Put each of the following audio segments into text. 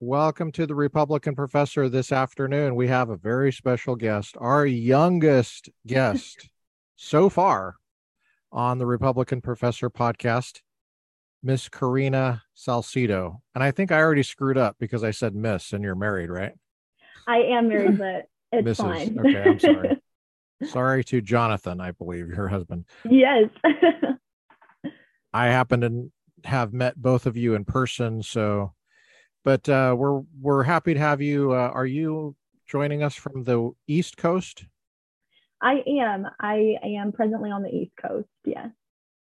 Welcome to the Republican Professor this afternoon. We have a very special guest, our youngest guest so far on the Republican Professor podcast, Miss Karina Salcedo. And I think I already screwed up because I said Miss and you're married, right? I am married, but it's Mrs. fine. Okay, I'm sorry. sorry to Jonathan, I believe, your husband. Yes. I happen to have met both of you in person, so but uh, we're we're happy to have you. Uh, are you joining us from the East Coast? I am. I am presently on the East Coast. Yes.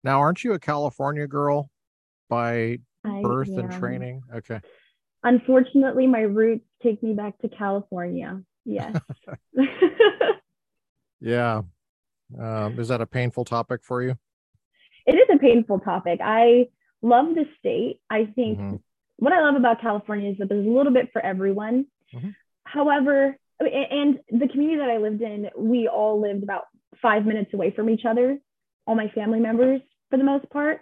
Now, aren't you a California girl by birth and training? Okay. Unfortunately, my roots take me back to California. Yes. yeah. Um, is that a painful topic for you? It is a painful topic. I love the state. I think mm-hmm what I love about California is that there's a little bit for everyone. Mm-hmm. However, and the community that I lived in, we all lived about five minutes away from each other, all my family members for the most part.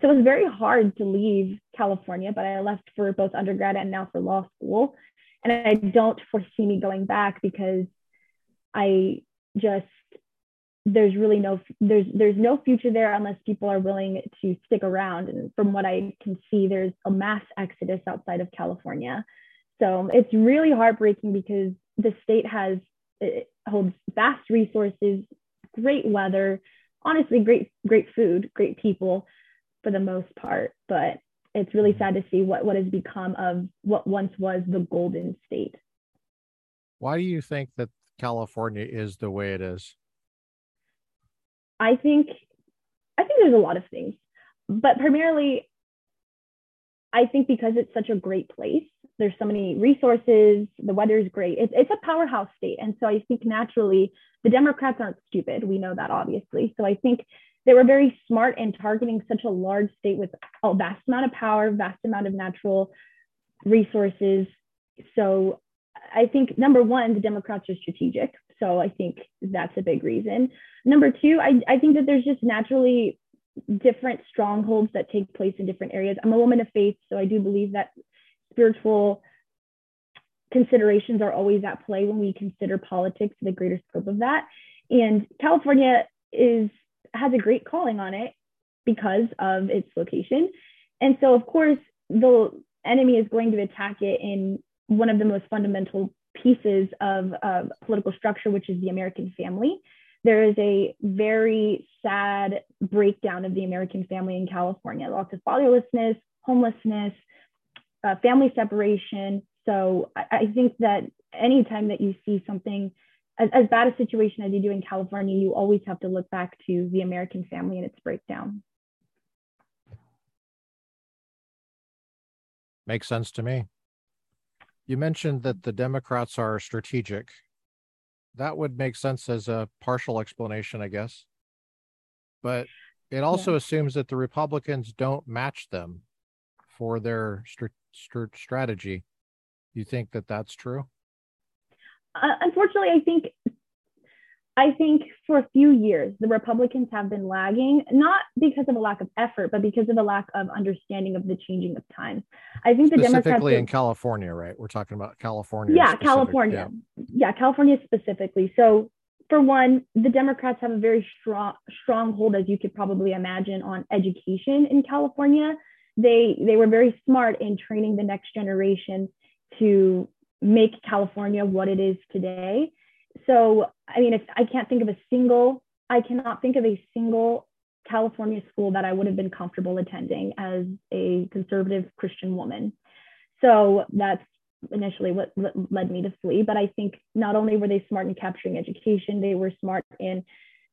So it was very hard to leave California, but I left for both undergrad and now for law school. And I don't foresee me going back because I just there's really no there's there's no future there unless people are willing to stick around. And from what i can see there's a mass exodus outside of california. So it's really heartbreaking because the state has it holds vast resources great weather honestly great great food great people for the most part. But it's really mm-hmm. sad to see what what has become of what once was the golden state. Why do you think that california is the way it is I think I think there's a lot of things, but primarily I think because it's such a great place, there's so many resources, the weather is great. It's, it's a powerhouse state. And so I think naturally the Democrats aren't stupid. We know that obviously. So I think they were very smart in targeting such a large state with a vast amount of power, vast amount of natural resources. So I think number one, the Democrats are strategic. So I think that's a big reason. Number two, I, I think that there's just naturally different strongholds that take place in different areas. I'm a woman of faith, so I do believe that spiritual considerations are always at play when we consider politics, the greater scope of that. And California is has a great calling on it because of its location. And so, of course, the enemy is going to attack it in one of the most fundamental pieces of uh, political structure, which is the American family. There is a very sad breakdown of the American family in California, lots of fatherlessness, homelessness, uh, family separation. So I, I, think that anytime that you see something as, as bad a situation as you do in California, you always have to look back to the American family and its breakdown. Makes sense to me. You mentioned that the Democrats are strategic. That would make sense as a partial explanation, I guess. But it also yeah. assumes that the Republicans don't match them for their st- st- strategy. You think that that's true? Uh, unfortunately, I think I think for a few years, the Republicans have been lagging, not because of a lack of effort, but because of a lack of understanding of the changing of times. I think the Democrats specifically in California, right? We're talking about California. Yeah, specific. California. Yeah. yeah, California specifically. So, for one, the Democrats have a very strong stronghold, as you could probably imagine, on education in California. They they were very smart in training the next generation to make California what it is today so I mean, if I can't think of a single, I cannot think of a single California school that I would have been comfortable attending as a conservative Christian woman. So that's initially what led me to flee. But I think not only were they smart in capturing education, they were smart in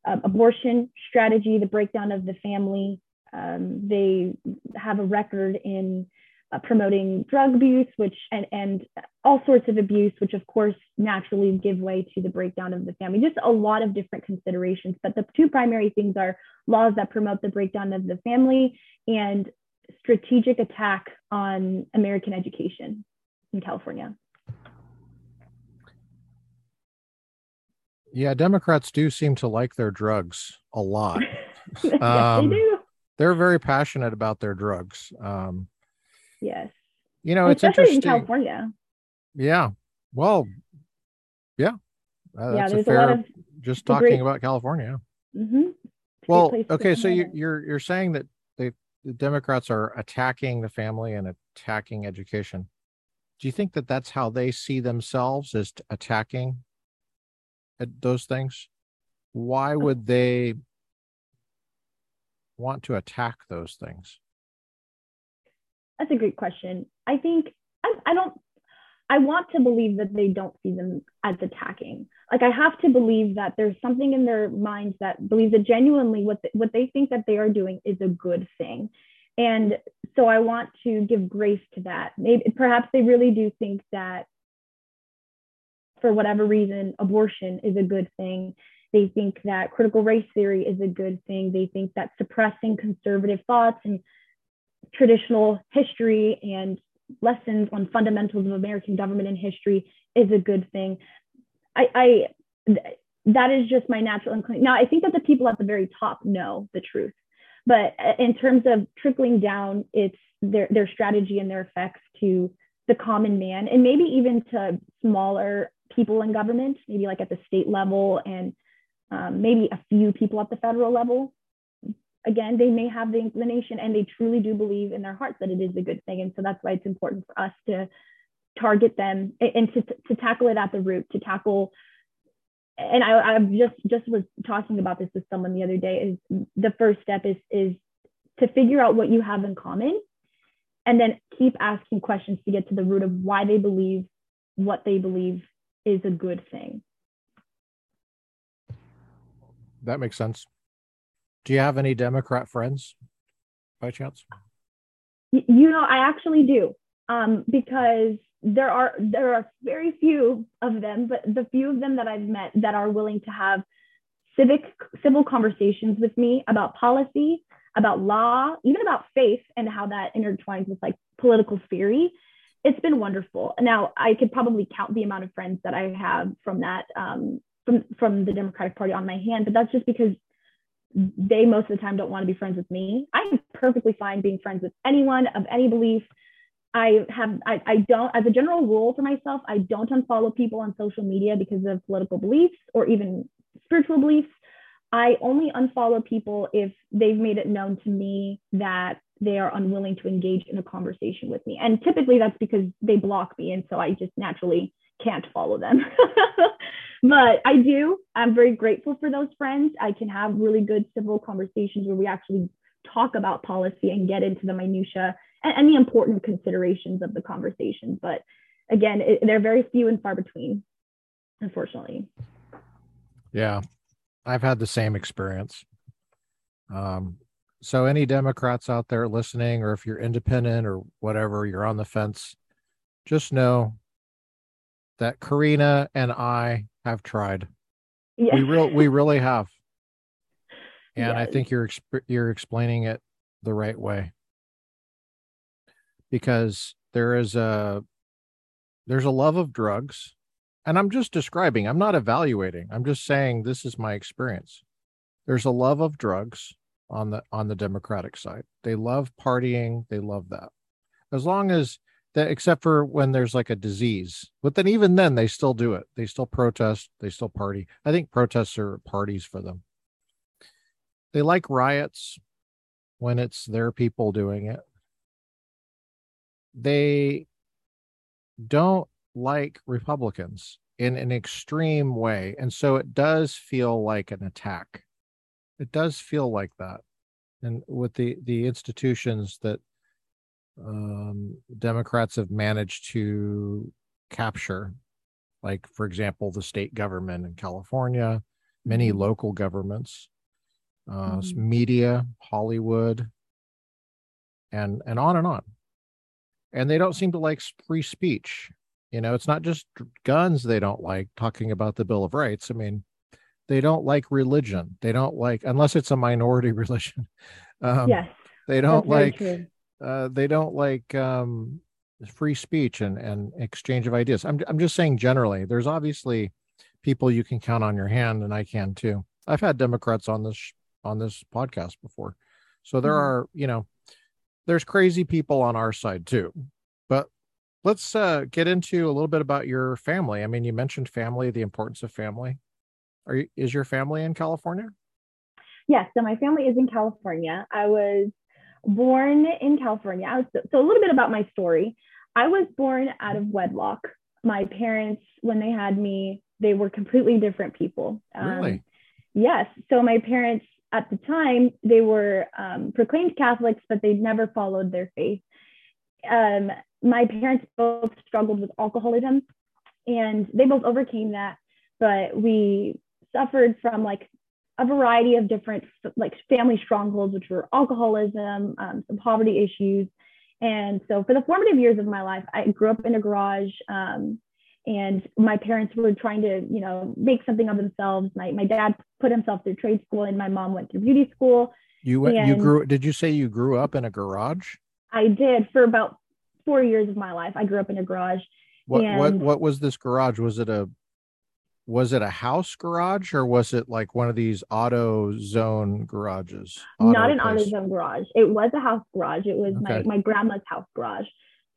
um, abortion strategy, the breakdown of the family. Um, they have a record in uh, promoting drug abuse, which and, and all sorts of abuse, which of course naturally give way to the breakdown of the family. Just a lot of different considerations. But the two primary things are laws that promote the breakdown of the family and strategic attack on American education in California. Yeah, Democrats do seem to like their drugs a lot. yes, um, they do. They're very passionate about their drugs. Um, Yes. You know, it's Especially interesting. in California. Yeah. Well, yeah. Uh, yeah, that's a there's fair. a lot of. just talking great- about California. mhm. Well, okay, so you, it. you're you're saying that they, the Democrats are attacking the family and attacking education. Do you think that that's how they see themselves as attacking uh, those things? Why would they want to attack those things? That's a great question. I think I, I don't. I want to believe that they don't see them as attacking. Like I have to believe that there's something in their minds that believes that genuinely what the, what they think that they are doing is a good thing, and so I want to give grace to that. Maybe perhaps they really do think that for whatever reason abortion is a good thing. They think that critical race theory is a good thing. They think that suppressing conservative thoughts and traditional history and lessons on fundamentals of American government and history is a good thing. I, I th- that is just my natural inclination. Now, I think that the people at the very top know the truth, but in terms of trickling down, it's their their strategy and their effects to the common man, and maybe even to smaller people in government, maybe like at the state level, and um, maybe a few people at the federal level again, they may have the inclination and they truly do believe in their hearts that it is a good thing. And so that's why it's important for us to target them and to, to tackle it at the root, to tackle. And I, I just just was talking about this with someone the other day. Is the first step is is to figure out what you have in common, and then keep asking questions to get to the root of why they believe what they believe is a good thing. That makes sense. Do you have any Democrat friends by chance? You know i actually do um, because there are there are very few of them but the few of them that i've met that are willing to have civic civil conversations with me about policy about law even about faith and how that intertwines with like political theory it's been wonderful now i could probably count the amount of friends that i have from that um, from from the democratic party on my hand but that's just because they most of the time don't want to be friends with me. I'm perfectly fine being friends with anyone of any belief. I have I, I don't as a general rule for myself, I don't unfollow people on social media because of political beliefs or even spiritual beliefs. I only unfollow people if they've made it known to me that they are unwilling to engage in a conversation with me. And typically that's because they block me. And so I just naturally can't follow them. but I do. I'm very grateful for those friends. I can have really good civil conversations where we actually talk about policy and get into the minutia and, and the important considerations of the conversation. But again, it, they're very few and far between, unfortunately. Yeah, I've had the same experience. Um, so any Democrats out there listening, or if you're independent or whatever, you're on the fence, just know that Karina and I have tried. Yeah. We real we really have. And I think you're exp- you're explaining it the right way. Because there is a there's a love of drugs and I'm just describing, I'm not evaluating. I'm just saying this is my experience. There's a love of drugs on the on the democratic side. They love partying, they love that. As long as that except for when there's like a disease. But then even then they still do it. They still protest, they still party. I think protests are parties for them. They like riots when it's their people doing it. They don't like Republicans in an extreme way. And so it does feel like an attack. It does feel like that. And with the, the institutions that um, Democrats have managed to capture, like, for example, the state government in California, many Mhm. local governments, uh, Mhm. media, Hollywood, and and on and on. And they don't seem to like free speech. You know, it's not just guns they don't like talking about the Bill of Rights. I mean, they don't like religion. They don't like unless it's a minority religion. Um, yes. they don't like true. Uh, they don't like um, free speech and, and exchange of ideas. I'm I'm just saying generally. There's obviously people you can count on your hand, and I can too. I've had Democrats on this on this podcast before, so there Mhm. are you know there's crazy people on our side too, but let's uh, get into a little bit about your family. I mean, you mentioned family, the importance of family. Are you, is your family in California? Yes, so my family is in California. I was born in California. Was, so a little bit about my story. I was born out of wedlock. My parents, when they had me, they were completely different people. Um, really? Yes. So my parents at the time they were um, proclaimed Catholics, but they never followed their faith. Um, my parents both struggled with alcoholism, and they both overcame that. But we suffered from like a variety of different like family strongholds, which were alcoholism, um, some poverty issues. And so for the formative years of my life, I grew up in a garage. Um, and my parents were trying to, you know, make something of themselves. My, my dad put himself through trade school and my mom went through beauty school. You went, you grew, did you say you grew up in a garage? I did for about four years of my life. I grew up in a garage. What, what, what was this garage? Was it a was it a house garage or was it like one of these AutoZone garages auto not an place? AutoZone garage. It was a house garage. It was okay. my, my grandma's house garage.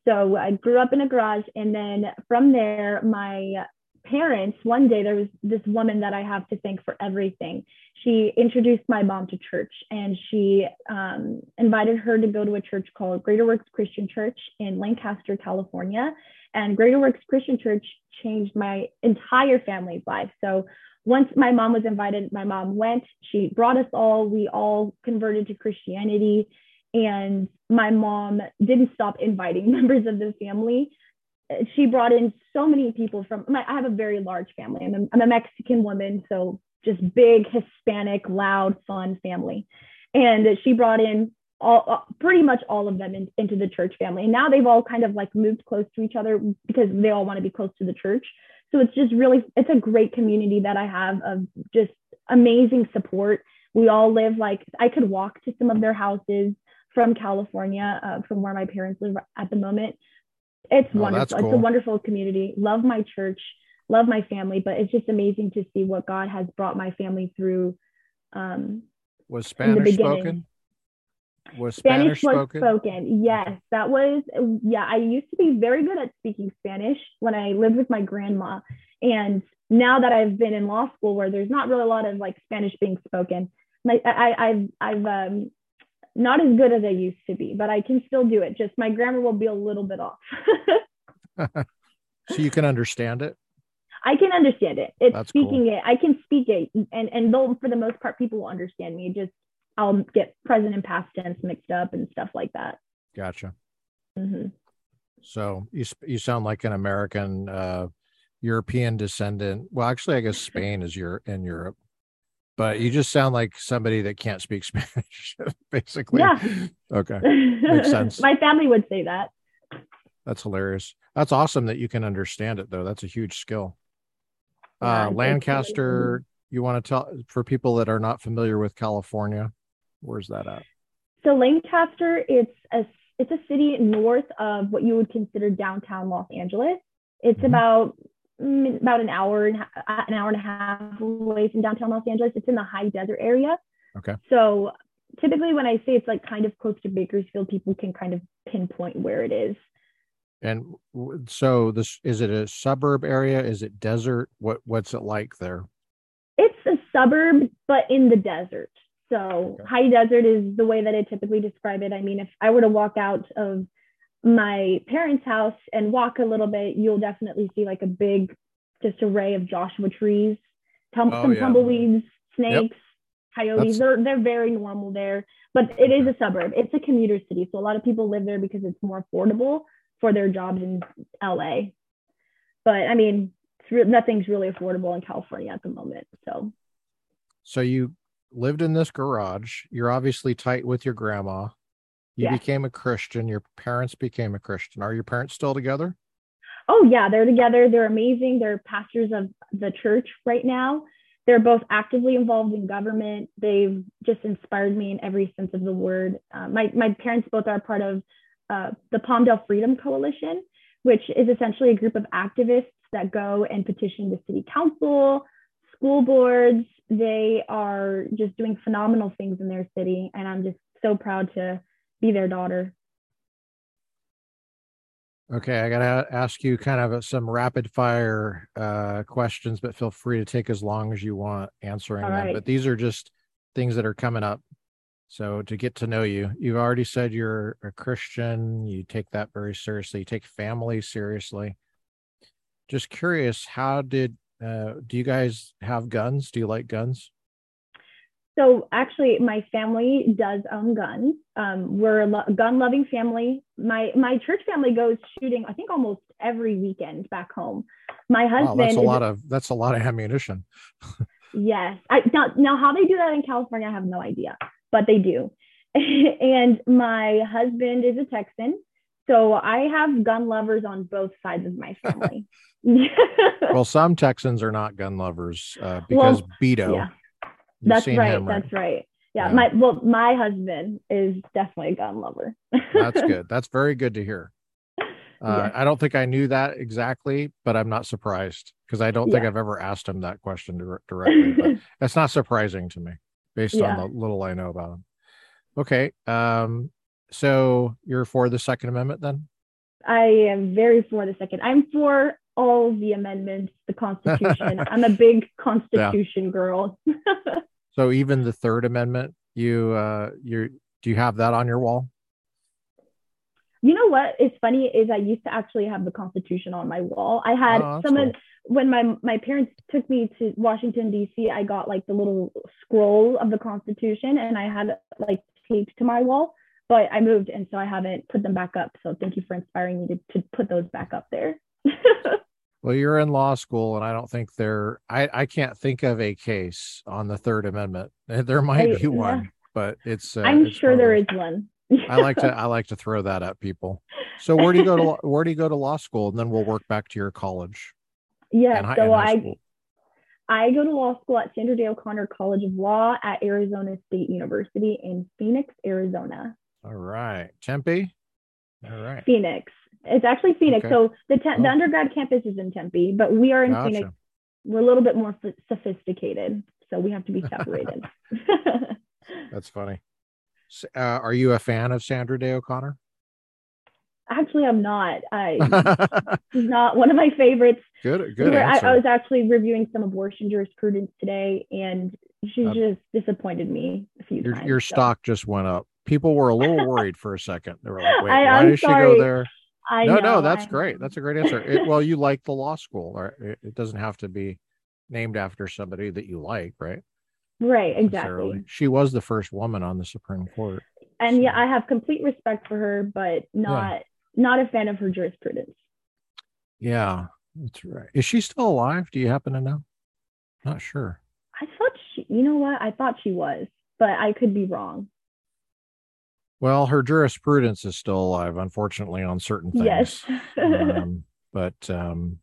So i grew up in a garage and then from there my parents one day there was this woman that i have to thank for everything. She introduced my mom to church and she um, invited her to go to a church called greater works christian church in lancaster california and greater works christian church changed my entire family's life. So once my mom was invited, my mom went, she brought us all, we all converted to Christianity. And my mom didn't stop inviting members of the family. She brought in so many people from, my, I have a very large family. I'm a, I'm a Mexican woman, so just big, Hispanic, loud, fun family. And she brought in all uh, pretty much all of them in, into the church family. And now they've all kind of like moved close to each other because they all want to be close to the church. So it's just really it's a great community that I have of just amazing support. We all live like I could walk to some of their houses from California, uh, from where my parents live at the moment. It's oh, wonderful. Cool. It's a wonderful community. Love my church, love my family, but it's just amazing to see what God has brought my family through. Um, was Spanish spoken? Was Spanish, Spanish was spoken? spoken? Yes, that was yeah. I used to be very good at speaking Spanish when I lived with my grandma, and now that I've been in law school where there's not really a lot of like Spanish being spoken, my, I, I've I've um, not as good as I used to be, but I can still do it. Just my grammar will be a little bit off. so you can understand it. I can understand it. It's That's speaking cool. it. I can speak it, and and though for the most part people will understand me. Just I'll get present and past tense mixed up and stuff like that. Gotcha. Mm-hmm. So you you sound like an American, uh, European descendant. Well, actually, I guess Spain is your in Europe, but you just sound like somebody that can't speak Spanish, basically. Yeah. Okay. Makes sense. My family would say that. That's hilarious. That's awesome that you can understand it, though. That's a huge skill. Uh, Lancaster, you want to tell for people that are not familiar with California? Where's that at? So Lancaster, it's a it's a city north of what you would consider downtown Los Angeles. It's mm-hmm. about mm, about an hour and an hour and a half away from downtown Los Angeles. It's in the high desert area. Okay. So typically, when I say it's like kind of close to Bakersfield, people can kind of pinpoint where it is. And so, this is it a suburb area? Is it desert? What what's it like there? It's a suburb, but in the desert. So okay. high desert is the way that I typically describe it. I mean, if I were to walk out of my parents' house and walk a little bit, you'll definitely see like a big just array of Joshua trees, tum- oh, some yeah. tumbleweeds, snakes, yep. coyotes. That's... They're they're very normal there. But it is a suburb. It's a commuter city. So a lot of people live there because it's more affordable for their jobs in LA. But I mean, re- nothing's really affordable in California at the moment. So so you lived in this garage. You're obviously tight with your grandma. You became a Christian. Your parents became a Christian. Are your parents still together? Oh, yeah, they're together. They're amazing. They're pastors of the church right now. They're both actively involved in government. They've just inspired me in every sense of the word. Uh, my, my parents both are part of uh, the Palmdale Freedom Coalition, which is essentially a group of activists that go and petition the city council, school boards, they are just doing phenomenal things in their city. And I'm just so proud to be their daughter. Okay, I gotta ask you kind of some rapid fire uh, questions, but feel free to take as long as you want answering All them. right. But these are just things that are coming up. So to get to know you, you've already said you're a Christian. You take that very seriously. You take family seriously. Just curious, how did uh, do you guys have guns? Do you like guns? So actually, my family does own guns. Um, we're a lo- gun-loving family. My my church family goes shooting. I think almost every weekend back home. My husband. Wow, that's a is- lot of that's a lot of ammunition. Yes. I now, now how they do that in California, I have no idea, but they do. and my husband is a Texan. So I have gun lovers on both sides of my family. Well, some Texans are not gun lovers uh, because Beto. yeah, that's right. him, That's right. Yeah, Yeah. my well, my husband is definitely a gun lover. That's good. That's very good to hear. Uh, Yes. I don't think I knew that exactly, but I'm not surprised because I don't think Yeah. I've ever asked him that question directly. But that's not surprising to me based Yeah. on the little I know about him. Okay. Um, so you're for the Second Amendment then? I am very for the second. I'm for all the amendments, the Constitution. I'm a big Constitution girl. So even the Third Amendment, you uh, you do you have that on your wall? You know what is funny is I used to actually have the Constitution on my wall. I had Oh, some cool. of when my my parents took me to Washington D.C. I got like the little scroll of the Constitution and I had like taped to my wall. But I moved and so I haven't put them back up. So thank you for inspiring me to, to put those back up there. Well, you're in law school, and I don't think there. I I can't think of a case on the Third Amendment. There might I- be yeah. one, but it's. Uh, I'm it's sure there is one. I like to I like to throw that at people. So where do you go to law- where do you go to law school, and then we'll work back to your college yeah. high, so and I school. I go to law school at Sandra Day O'Connor College of Law at Arizona State University in Phoenix, Arizona. All right, Tempe. All right, Phoenix. It's actually Phoenix. Okay. So the te- the Oh. undergrad campus is in Tempe, but we are in gotcha. Phoenix. We're a little bit more f- sophisticated, so we have to be separated. That's funny. Uh, are you a fan of Sandra Day O'Connor? actually, I'm not. I she's not one of my favorites. good, good Where I. I was actually reviewing some abortion jurisprudence today, and she Uh, just disappointed me a few your times. your so. stock just went up. People were a little worried for a second. They were like, "Wait, I- why I'm did she go there?" I no, know, no, that's I great. That's a great answer. It, well, you like the law school, right? It, it doesn't have to be named after somebody that you like, right? right, exactly. She was the first woman on the Supreme Court. And yeah, I have complete respect for her, but not not a fan of her jurisprudence. Yeah, that's right. Is she still alive? Do you happen to know? Not sure. I thought she, you know what? I thought she was, but I could be wrong. Well, her jurisprudence is still alive, unfortunately, on certain things. Yes. um, but um,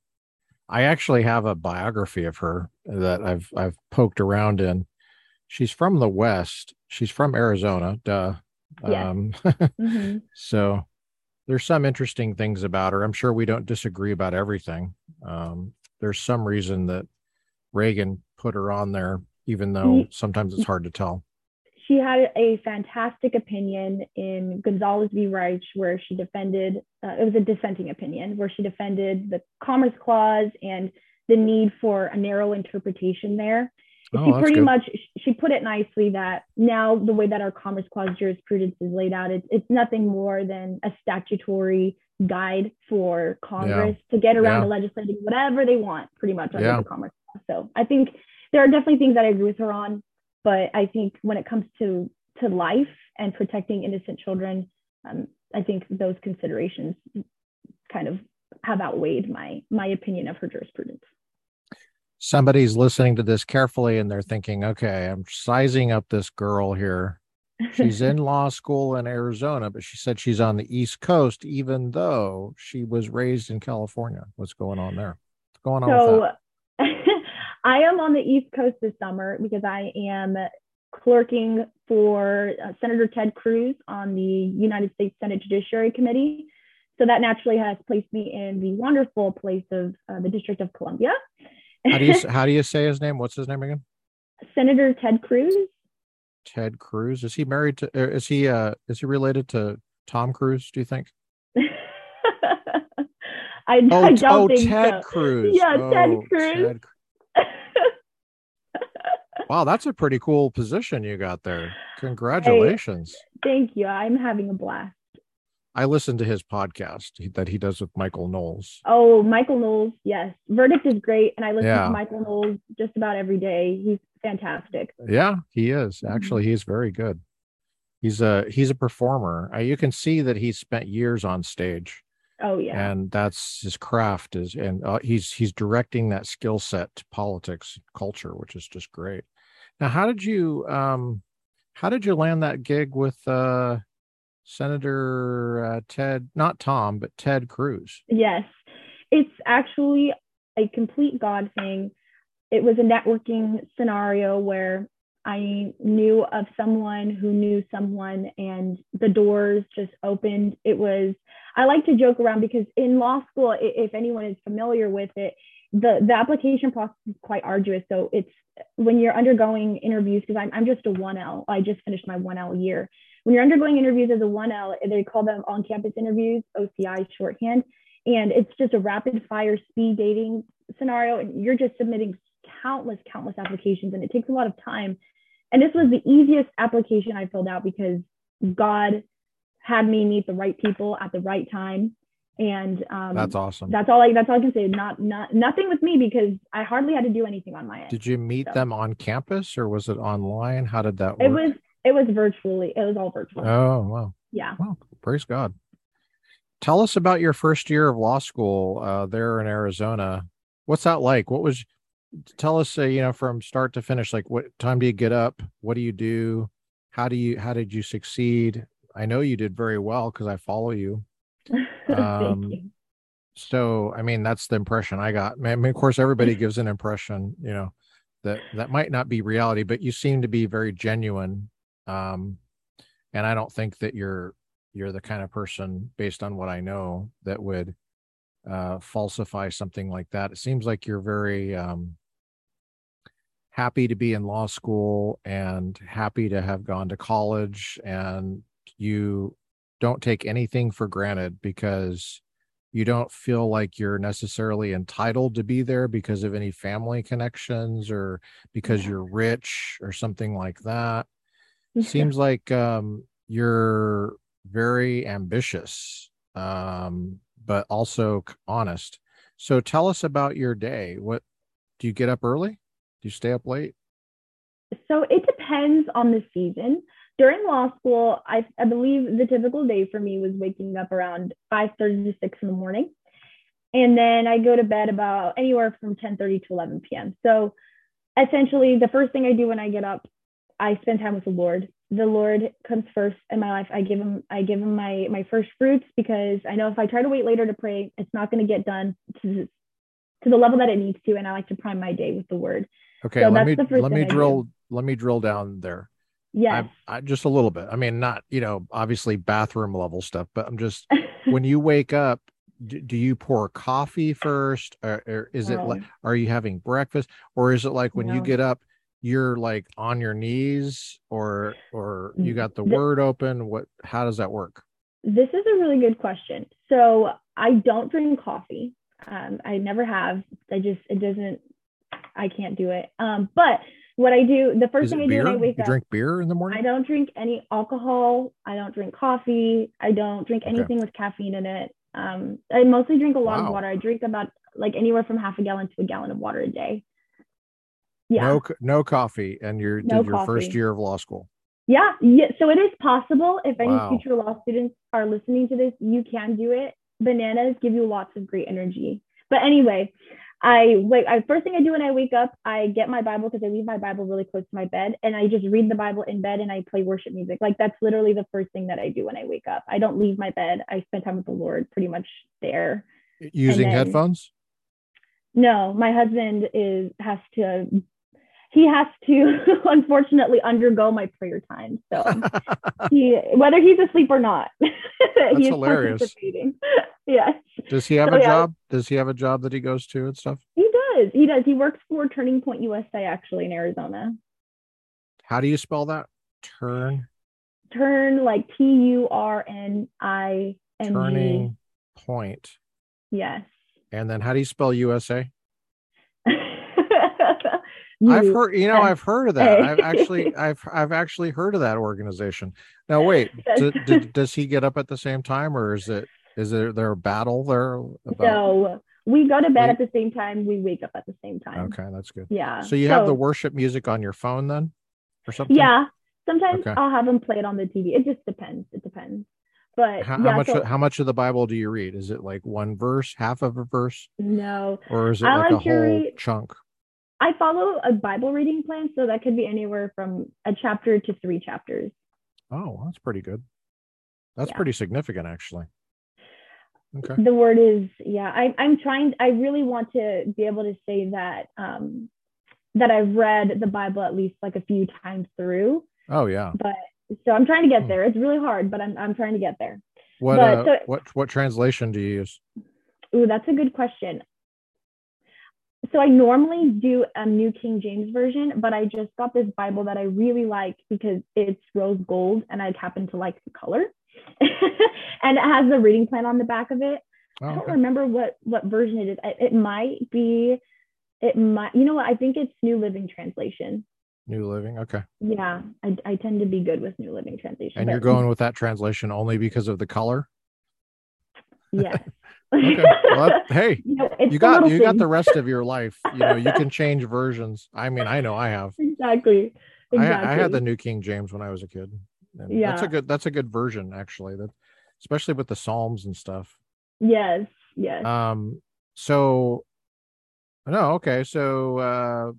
I actually have a biography of her that I've I've poked around in. She's from the West. She's from Arizona. Duh. Yes. Um, Mhm. so there's some interesting things about her. I'm sure we don't disagree about everything. Um, there's some reason that Reagan put her on there, even though sometimes it's hard to tell. She had a fantastic opinion in Gonzales v. Raich, where she defended, uh, it was a dissenting opinion, where she defended the Commerce Clause and the need for a narrow interpretation there. Oh, she pretty good. much she put it nicely that now the way that our Commerce Clause jurisprudence is laid out, it's, it's nothing more than a statutory guide for Congress to get around Yeah. the legislating whatever they want, pretty much under Yeah. the Commerce Clause. So I think there are definitely things that I agree with her on, but I think when it comes to to life and protecting innocent children, um, I think those considerations kind of have outweighed my my opinion of her jurisprudence. Somebody's listening to this carefully and they're thinking, okay, I'm sizing up this girl here. She's in law school in Arizona, but she said she's on the East Coast, even though she was raised in California. What's going on there? What's going on with So I am on the East Coast this summer because I am clerking for uh, Senator Ted Cruz on the United States Senate Judiciary Committee. So that naturally has placed me in the wonderful place of uh, the District of Columbia. How do you how do you say his name? What's his name again? Senator Ted Cruz? Ted Cruz. Is he married to? er, Is he uh? Is he related to Tom Cruise? Do you think? I, Oh, I don't oh think Ted so. Cruz. Yeah, Ted Oh, Cruz. Ted Wow, that's a pretty cool position you got there. Congratulations. Thank you. I'm having a blast. I listened to his podcast that he does with Michael Knowles. Oh, Michael Knowles, yes. Verdict is great, and I listen Yeah. to Michael Knowles just about every day. He's fantastic. Yeah, he is. Mhm. Actually, he's very good. He's a he's a performer. Uh, you can see that he spent years on stage, Oh yeah. and that's his craft. Is and uh, he's he's directing that skill set to politics, culture, which is just great. Now, how did you um, how did you land that gig with uh, Senator uh, Ted, not Tom, but Ted Cruz? Yes. It's actually a complete God thing. It was a networking scenario where I knew of someone who knew someone, and the doors just opened. It was, I like to joke around because in law school, if anyone is familiar with it, the, the application process is quite arduous. So it's when you're undergoing interviews, because I'm, I'm just a 1L, I just finished my 1L year. When you're undergoing interviews as a 1L, they call them on campus interviews, OCI shorthand. And it's just a rapid fire speed dating scenario. And you're just submitting countless, countless applications. And it takes a lot of time. And this was the easiest application I filled out because God had me meet the right people at the right time. And um, That's awesome. that's all I that's all I can say. Not not nothing with me because I hardly had to do anything on my end. Did you meet So- them on campus or was it online? How did that work? It was it was virtually. It was all virtual. Oh, wow. yeah. Well, praise God. Tell us about your first year of law school uh, there in Arizona. What's that like? What was, tell us, uh, you know, from start to finish, like what time do you get up? What do you do? How do you, how did you succeed? I know you did very well because I follow you. Um, you. So, I mean, that's the impression I got. I mean, of course, everybody gives an impression, you know, that that might not be reality, but you seem to be very genuine. Um, and I don't think that you're you're the kind of person, based on what I know, that would uh, falsify something like that. It seems like you're very um, happy to be in law school and happy to have gone to college, and you don't take anything for granted because you don't feel like you're necessarily entitled to be there because of any family connections or because Yeah. you're rich or something like that. Seems like um, you're very ambitious, um, but also honest. So tell us about your day. What do you get up early? Do you stay up late? So it depends on the season. During law school, I, I believe the typical day for me was waking up around 5:30 to 6 in the morning. And then I go to bed about anywhere from 10:30 to 11 p.m. So essentially the first thing I do when I get up, I spend time with the Lord. The Lord comes first in my life. I give him I give him my my first fruits because I know if I try to wait later to pray, it's not going to get done to to the level that it needs to and I like to prime my day with the word. Okay, So let me let me drill let me drill down there. Yes. I, I just a little bit. I mean, not you know, obviously bathroom level stuff, but I'm just when you wake up, do, do you pour coffee first, or, or is it No. like are you having breakfast, or is it like when you get up, you're like on your knees, or or you got the The- word open? What? How does that work? This is a really good question. So I don't drink coffee. Um, I never have. I just it doesn't. I can't do it. Um, but what I do, the first Is thing I do when I wake You up, drink beer in the morning? I don't drink any alcohol. I don't drink coffee. I don't drink Okay. anything with caffeine in it. Um, I mostly drink a lot Wow. of water. I drink about like anywhere from half a gallon to a gallon of water a day. Yeah. No, no coffee, and you're No did your first year of law school. Yeah, yeah. So it is possible. If any Wow. future law students are listening to this, you can do it. Bananas give you lots of great energy. But anyway, I wait. I first thing I do when I wake up, I get my Bible because I leave my Bible really close to my bed, and I just read the Bible in bed and I play worship music. Like that's literally the first thing that I do when I wake up. I don't leave my bed. I spend time with the Lord pretty much there. Using then- headphones? No, my husband is has to. He has to unfortunately undergo my prayer time. So he whether he's asleep or not he's hilarious. participating yes Does he have So, a yeah. job? Does he have a job that he goes to and stuff? he does he does he works for turning point usa actually in arizona How do you spell that? Turn turn like t-u-r-n-i-n-g turning point. yes And then how do you spell USA? I've heard, you know, I've heard of that. I've actually, I've, I've actually heard of that organization. Now, wait, d- d- does he get up at the same time, or is it, is there there a battle there? About... So we go to bed Wait. at the same time. We wake up at the same time. Okay, that's good. Yeah. So you have the worship music on your phone then, or something? Yeah. Sometimes Okay. I'll have them play it on the TV. It just depends. It depends. But How, yeah, how much? so- how much of the Bible do you read? Is it like one verse, half of a verse, no, or is it I like a like to whole read- chunk? I follow a Bible reading plan, so that could be anywhere from a chapter to three chapters. Oh, that's pretty good. That's Yeah. pretty significant, actually. Okay. The word is, yeah. I, I'm trying. I really want to be able to say that um, that I've read the Bible at least like a few times through. Oh yeah. But so I'm trying to get Hmm. there. It's really hard, but I'm I'm trying to get there. What But uh, so- what what translation do you use? Ooh, that's a good question. So I normally do a New King James version, but I just got this Bible that I really like because it's rose gold and I happen to like the color. and it has the reading plan on the back of it. Oh, I don't okay. remember what what version it is. It, it might be it might you know what? I think it's New Living Translation. New Living. Okay. Yeah, I, I tend to be good with New Living Translation. And but you're going with that translation only because of the color? yes. Okay. Well, that- hey, you know, you got you got the rest of your life. You know, you can change versions. I mean, I know I have. exactly. I, Exactly. I had the New King James when I was a kid. And that's a Yeah. good that's a good version actually. That especially with the Psalms and stuff. Yes, yes. Um so no, okay. So uh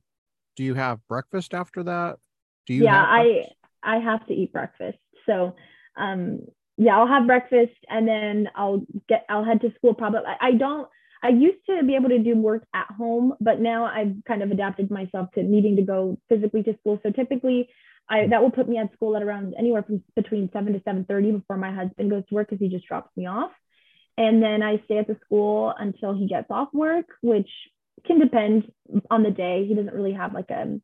do you have breakfast after that? Do you yeah, I? I have to eat breakfast. So, um, yeah, I'll have breakfast and then I'll get I'll head to school. Probably I, don't. I used to be able to do work at home, but now I've kind of adapted myself to needing to go physically to school. So typically, I that will put me at school at around anywhere from between seven to seven thirty before my husband goes to work because he just drops me off, and then I stay at the school until he gets off work, which can depend on the day. He doesn't really have like a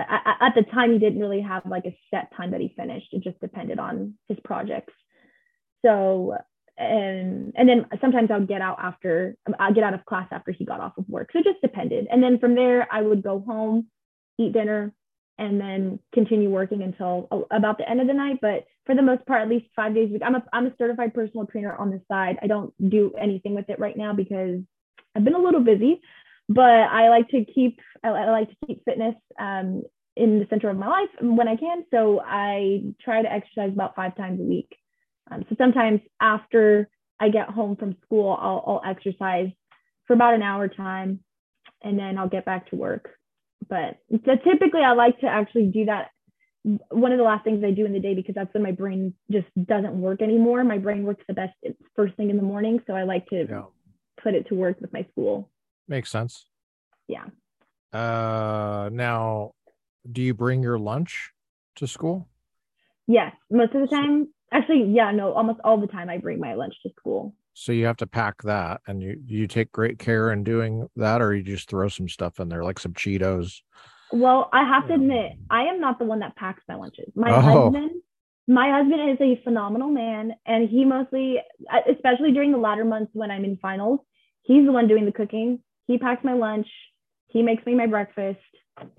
a- at the time he didn't really have like a set time that he finished. It just depended on his projects. So and and then sometimes i'll get out after i'll get out of class after he got off of work. So it just depended. And then from there i would go home eat dinner and then continue working until about the end of the night. But for the most part at least five days a week i'm a, I'm a certified personal trainer on the side. I don't do anything with it right now because i've been a little busy but I like to keep I, I like to keep fitness um, in the center of my life when I can. So I try to exercise about five times a week. Um, so sometimes after I get home from school, I'll, I'll exercise for about an hour time, and then I'll get back to work. But so typically, I like to actually do that. One of the last things I do in the day because that's when my brain just doesn't work anymore. My brain works the best it's first thing in the morning, so I like to Yeah. put it to work with my school. Makes sense. Yeah. Uh now do you bring your lunch to school? Yes, most of the time. Actually, yeah, no, almost all the time I bring my lunch to school. So you have to pack that and you you take great care in doing that or you just throw some stuff in there like some Cheetos. Well, I have to admit, I am not the one that packs my lunches. My Oh. husband, my husband is a phenomenal man, and he mostly, especially during the latter months when I'm in finals, he's the one doing the cooking. He packs my lunch. He makes me my breakfast.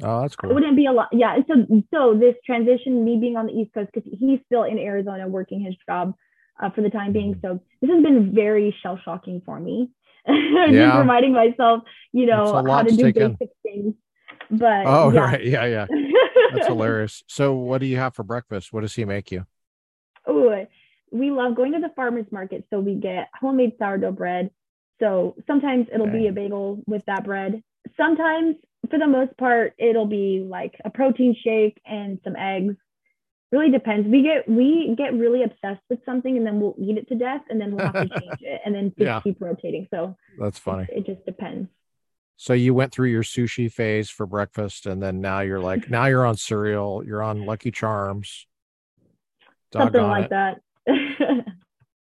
Oh, that's great. It wouldn't be a lot. Yeah. and So, so this transition, me being on the East Coast, because he's still in Arizona working his job uh, for the time being. Mm-hmm. So this has been very shell shocking for me. Yeah. Just reminding myself, you know, how to do in. basic things. But Oh, yeah. right. Yeah, yeah. That's hilarious. So what do you have for breakfast? What does he make you? Oh, we love going to the farmers market. So we get homemade sourdough bread. So sometimes it'll be a bagel with that bread. Sometimes, for the most part, it'll be like a protein shake and some eggs. Really depends. We get we get really obsessed with something and then we'll eat it to death and then we'll have to change it and then just Yeah. keep rotating. So That's funny. it just depends. So you went through your sushi phase for breakfast and then now you're like now you're on cereal, you're on Lucky Charms. Something like it. that.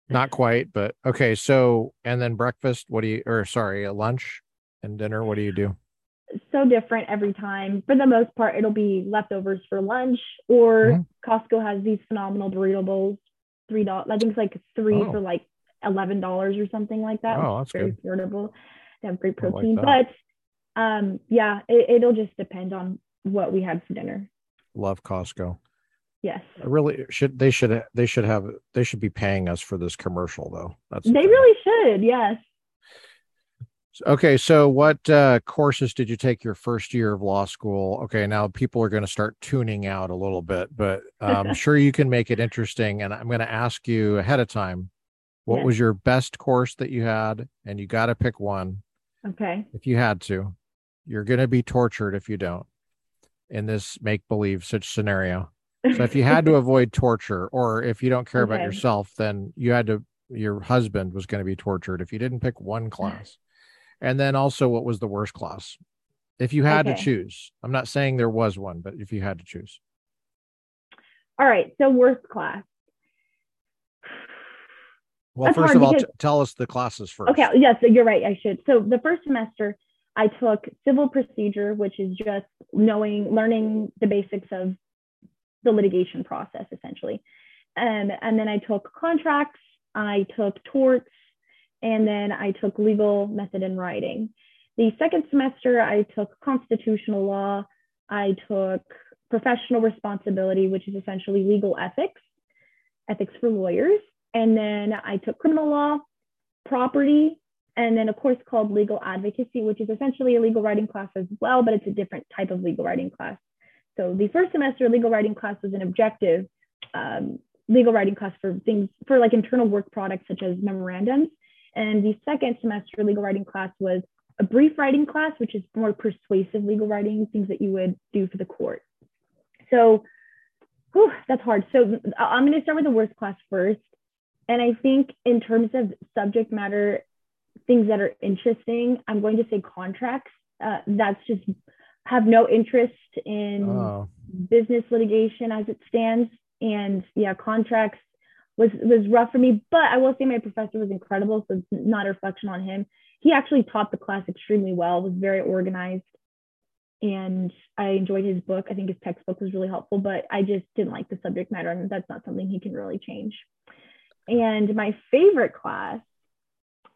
Not quite, but okay. So, and then breakfast, what do you, or sorry, a lunch and dinner, what do you do? so different every time. For the most part, it'll be leftovers for lunch, or Mhm. Costco has these phenomenal burrito bowls, three dollars. I think it's like three Oh. for like eleven dollars or something like that. Oh, that's very good. affordable. They have great I like protein, but um, yeah, it, it'll just depend on what we had for dinner. Love Costco. Yes, I really should. They should. They should have. They should be paying us for this commercial, though. That's they really should. Yes. Okay, so what uh, courses did you take your first year of law school? Okay, now people are going to start tuning out a little bit, but I'm sure you can make it interesting. And I'm going to ask you ahead of time, what Yes. was your best course that you had? And you got to pick one Okay. if you had to. You're going to be tortured if you don't in this make believe such scenario. So if you had to avoid torture, or if you don't care about yourself, then you had to. Your husband was going to be tortured if you didn't pick one class. And then also, what was the worst class? If you had to choose, I'm not saying there was one, but if you had to choose, All right. So worst class. well, That's first of all, because- t- tell us the classes first. Okay. Yes, you're right. I should. So the first semester, I took civil procedure, which is just knowing, learning the basics of the litigation process, essentially. Um, and then I took contracts, I took torts, and then I took legal method and writing. The second semester, I took constitutional law, I took professional responsibility, which is essentially legal ethics, ethics for lawyers. And then I took criminal law, property, and then a course called legal advocacy, which is essentially a legal writing class as well, but it's a different type of legal writing class. So the first semester legal writing class was an objective um, legal writing class for things for like internal work products such as memorandums. And the second semester legal writing class was a brief writing class, which is more persuasive legal writing, things that you would do for the court. So whew, that's hard. So I'm going to start with the worst class first. And I think in terms of subject matter, things that are interesting, I'm going to say contracts. Uh, that's just have no interest in Oh, business litigation as it stands. And yeah, contracts was was rough for me. But I will say my professor was incredible, so it's not a reflection on him. He actually taught the class extremely well, was very organized, and I enjoyed his book. I think his textbook was really helpful, but I just didn't like the subject matter, and that's not something he can really change. And my favorite class,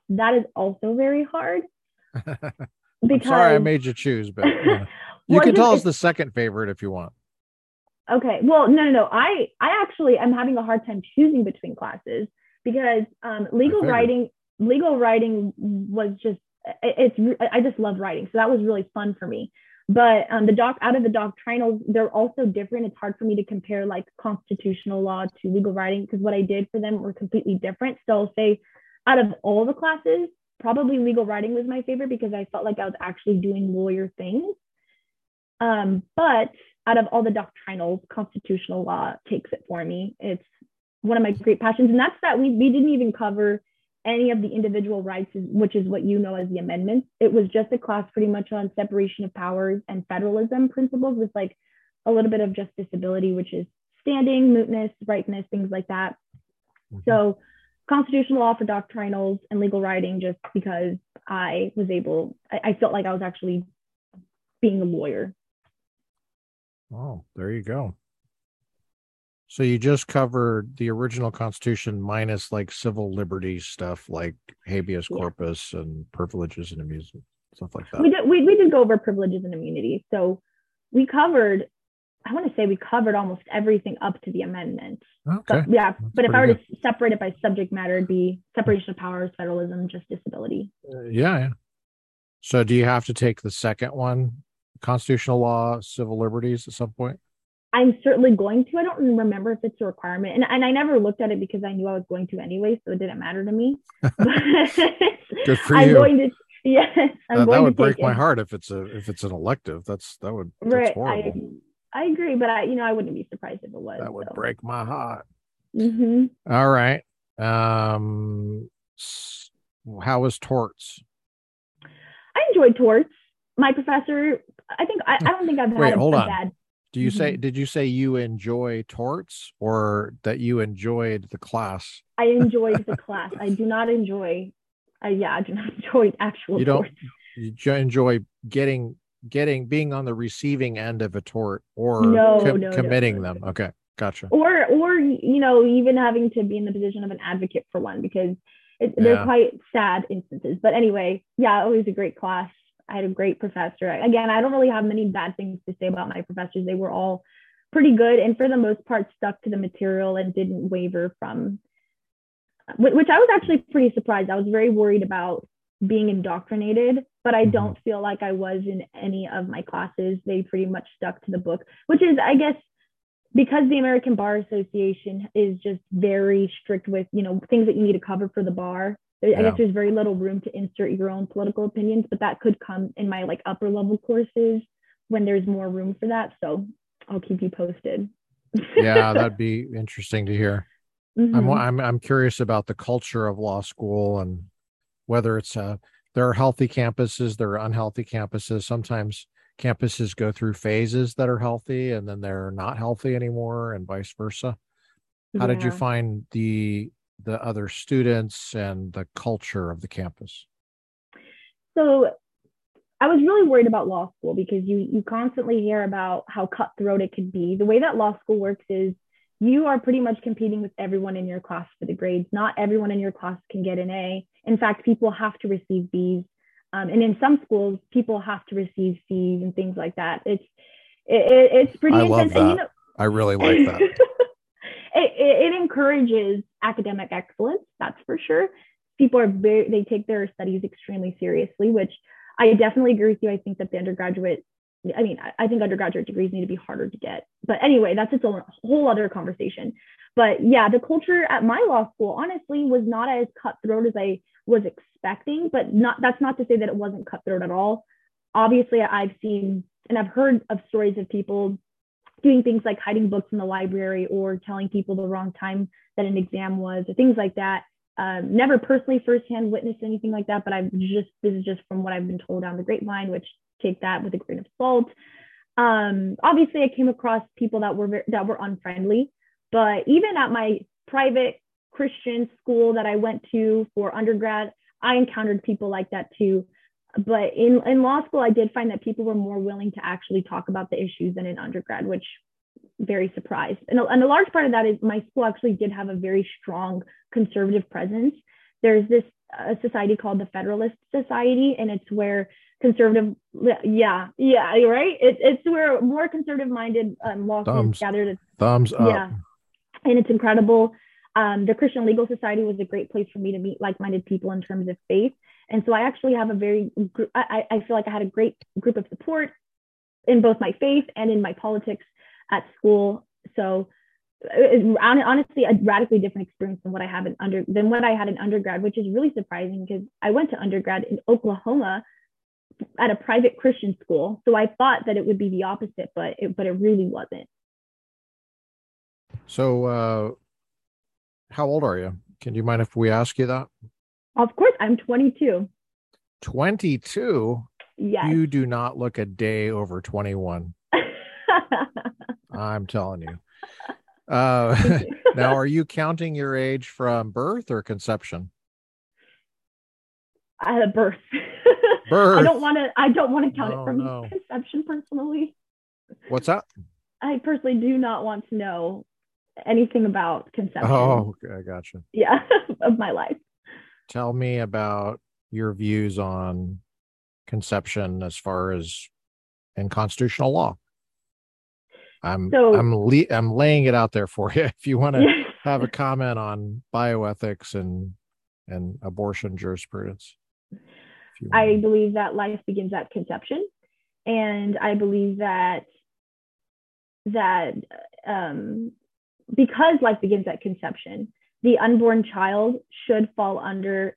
that is also very hard I'm sorry I made you choose, but yeah. you can tell us the second favorite if you want. Okay. Well, no, no, no. I I actually am having a hard time choosing between classes because um, legal writing legal writing was just it- it's I just love writing, so that was really fun for me. But um, the doc out of the doctrinals, they're also different. It's hard for me to compare like constitutional law to legal writing because what I did for them were completely different. So I'll say, out of all the classes, probably legal writing was my favorite because I felt like I was actually doing lawyer things. Um, but out of all the doctrinals, constitutional law takes it for me. It's one of my great passions, and that's that we we didn't even cover any of the individual rights, which is what you know as the amendments. It was just a class pretty much on separation of powers and federalism principles with like a little bit of justiciability, which is standing, mootness, ripeness, things like that. So constitutional law for doctrinals and legal writing just because I was able, I, I felt like I was actually being a lawyer. Oh, there you go. So you just covered the original Constitution minus like civil liberties stuff like habeas Yeah. corpus and privileges and immunities stuff like that. We did we, we did go over privileges and immunities. So we covered, I want to say we covered almost everything up to the amendment. Okay. But yeah, That's but if I were pretty to separate it by subject matter, it'd be separation of powers, federalism, justiciability. Uh, yeah, yeah. So do you have to take the second one, constitutional law, civil liberties at some point? I'm certainly going to. I don't remember if it's a requirement, and, and I never looked at it because I knew I was going to anyway, so it didn't matter to me. Good for I'm you. going to. Yes, I'm that, going that would break my it. heart if it's a if it's an elective. That's that would that's Right. Horrible. I agree, but I, you know, I wouldn't be surprised if it was. that would so. break my heart. hmm All right. Um how was torts? I enjoyed torts. My professor, I think, I, I don't think I've had Wait, a, hold a on. bad. Do you say Mhm. did you say you enjoy torts or that you enjoyed the class? I enjoyed the class. I do not enjoy. I yeah, I do not enjoy actual You don't torts. you enjoy getting getting being on the receiving end of a tort or No, com- no, committing no, them. Okay. Gotcha. or or you know even having to be in the position of an advocate for one because it, yeah. they're quite sad instances. But anyway, yeah, it was a great class. I had a great professor. Again, I don't really have many bad things to say about my professors. They were all pretty good and for the most part stuck to the material and didn't waver from which I was actually pretty surprised. I was very worried about being indoctrinated, but I don't mm-hmm. feel like I was in any of my classes. They pretty much stuck to the book, which is, I guess, because the American Bar Association is just very strict with, you know, things that you need to cover for the bar. Yeah. I guess there's very little room to insert your own political opinions, but that could come in my like upper level courses when there's more room for that. So I'll keep you posted. yeah, that'd be interesting to hear. Mm-hmm. I'm I'm I'm curious about the culture of law school and whether it's uh there are healthy campuses, there are unhealthy campuses. Sometimes campuses go through phases that are healthy and then they're not healthy anymore and vice versa. How yeah. did you find the the other students and the culture of the campus? So I was really worried about law school because you you constantly hear about how cutthroat it could be. The way that law school works is you are pretty much competing with everyone in your class for the grades. Not everyone in your class can get an A. In fact, people have to receive Bs. Um, and in some schools, people have to receive C's and things like that. It's it, it's pretty I intense. Love that. And, you know, I really like that. it, it, it encourages academic excellence, that's for sure. People are very they take their studies extremely seriously, which I definitely agree with you. I think that the undergraduate I mean, I think undergraduate degrees need to be harder to get. But anyway, that's its own whole other conversation. But yeah, the culture at my law school honestly was not as cutthroat as I was expecting, but not that's not to say that it wasn't cutthroat at all. Obviously, I've seen and I've heard of stories of people doing things like hiding books in the library or telling people the wrong time that an exam was or things like that. Um, never personally firsthand witnessed anything like that, but I've just this is just from what I've been told down the grapevine, which take that with a grain of salt. Um, obviously, I came across people that were that were unfriendly, but even at my private Christian school that I went to for undergrad, I encountered people like that too. But in, in law school, I did find that people were more willing to actually talk about the issues than in undergrad, which very surprised. And a, and a large part of that is my school actually did have a very strong conservative presence. There's this uh, society called the Federalist Society, and it's where conservative yeah yeah right it, it's where more conservative minded um, law students gathered thumbs up yeah and it's incredible um, the christian legal society was a great place for me to meet like-minded people in terms of faith and so i actually have a very I, I feel like i had a great group of support in both my faith and in my politics at school so honestly a radically different experience than what I have in under than what I had in undergrad, which is really surprising because I went to undergrad in Oklahoma, at a private Christian school. So I thought that it would be the opposite, but it, but it really wasn't. So, uh, how old are you? Can you mind if we ask you that? Of course, I'm 22. 22? Yes. You do not look a day over 21. I'm telling you. Uh, now, are you counting your age from birth or conception? At birth. Birth. I don't want to. I don't want to count it from no. conception personally. What's that? I personally do not want to know anything about conception. Oh, I gotcha. Yeah, of my life. Tell me about your views on conception as far as in constitutional law. I'm so, I'm le- I'm laying it out there for you. If you want to have a comment on bioethics and and abortion jurisprudence. I believe that life begins at conception, and I believe that that um, because life begins at conception, the unborn child should fall under.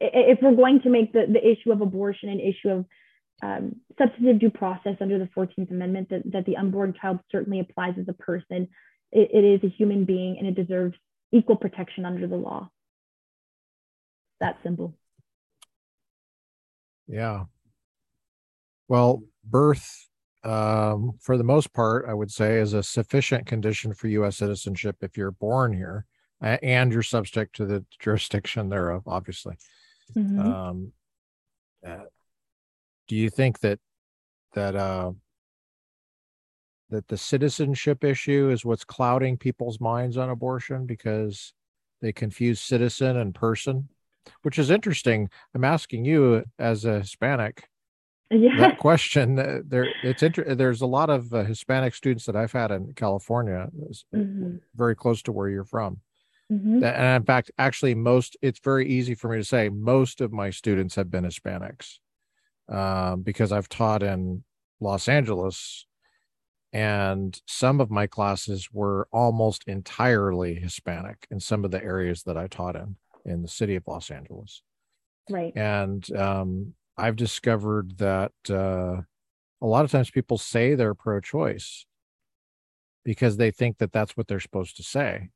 If we're going to make the, the issue of abortion an issue of um, substantive due process under the 14th Amendment, that, that the unborn child certainly applies as a person. It, it is a human being and it deserves equal protection under the law. That simple. Yeah. Well, birth, um, for the most part, I would say, is a sufficient condition for U.S. citizenship if you're born here and you're subject to the jurisdiction thereof, obviously. Mm-hmm. Um, uh, do you think that that uh, that the citizenship issue is what's clouding people's minds on abortion because they confuse citizen and person? which is interesting. I'm asking you as a Hispanic yeah. that question. uh, There, it's inter- There's a lot of uh, Hispanic students that I've had in California, Mhm. very close to where you're from. Mhm. And in fact, actually, most it's very easy for me to say most of my students have been Hispanics um, because I've taught in Los Angeles, and some of my classes were almost entirely Hispanic in some of the areas that I taught in in the city of Los Angeles. Right. And um, I've discovered that uh, a lot of times people say they're pro-choice because they think that that's what they're supposed to say.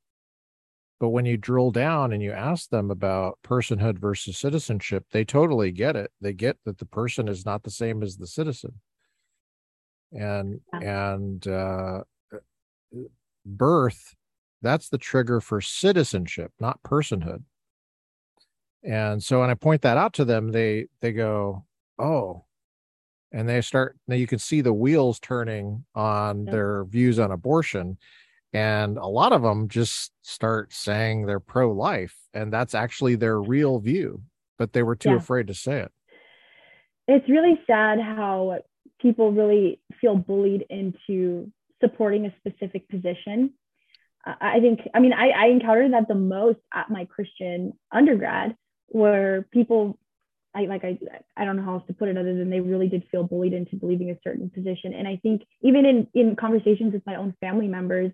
But when you drill down and you ask them about personhood versus citizenship, they totally get it. They get that the person is not the same as the citizen. And and uh, birth, that's the trigger for citizenship, not personhood. And so when I point that out to them, they they go, "Oh." And they start now you can see the wheels turning on Yeah. their views on abortion and a lot of them just start saying they're pro-life and that's actually their real view but they were too Yeah. afraid to say it it's really sad how people really feel bullied into supporting a specific position. I I think, I mean, I, I encountered that the most at my Christian undergrad, where people, I like, I, I don't know how else to put it other than they really did feel bullied into believing a certain position. And I think even in in conversations with my own family members,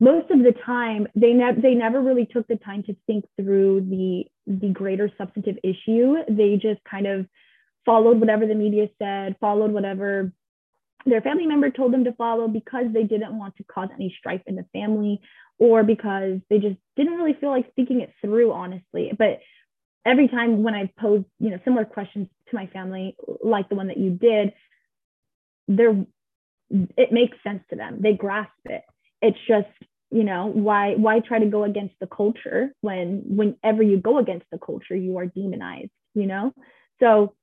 most of the time they never they never really took the time to think through the the greater substantive issue. They just kind of followed whatever the media said, followed whatever their family member told them to follow because they didn't want to cause any strife in the family or because they just didn't really feel like thinking it through honestly. But every time when I posed, you know, similar questions to my family like the one that you did, there it makes sense to them. They grasp it. It's just you know why why try to go against the culture when whenever you go against the culture you are demonized you know so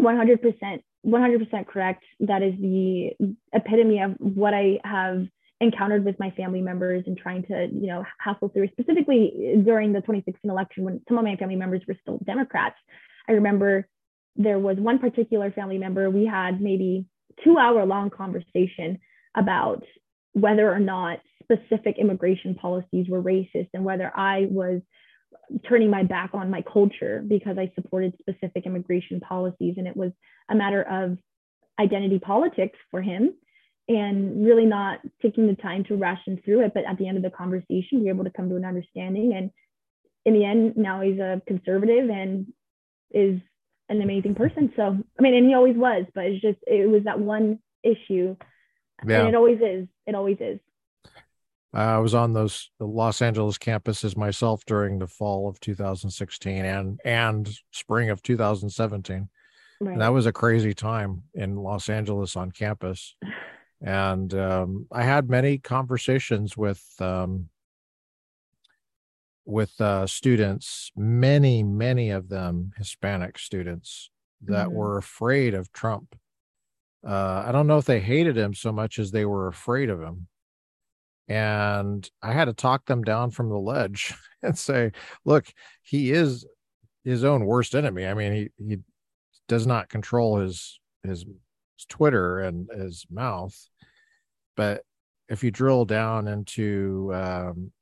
100% 100% correct. That is the epitome of what i have encountered with my family members and trying to you know hassle through specifically during the 2016 election when some of my family members were still democrats. I remember there was one particular family member we had maybe two hour long conversation about whether or not specific immigration policies were racist and whether I was turning my back on my culture because I supported specific immigration policies. And it was a matter of identity politics for him and really not taking the time to ration through it. But at the end of the conversation, we were able to come to an understanding. And in the end, now he's a conservative and is an amazing person. So, I mean, and he always was, but it's just, it was that one issue. yeah And it always is. It always is. I was on those the los angeles campuses myself during the fall of 2016 and and spring of 2017 Right. And that was a crazy time in Los Angeles on campus. And um, I had many conversations with um, with uh, students, many, many of them Hispanic students that Mhm. were afraid of Trump. Uh, I don't know if they hated him so much as they were afraid of him. And I had to talk them down from the ledge and say, look, he is his own worst enemy. I mean, he, he does not control his, his his Twitter and his mouth. But if you drill down into um,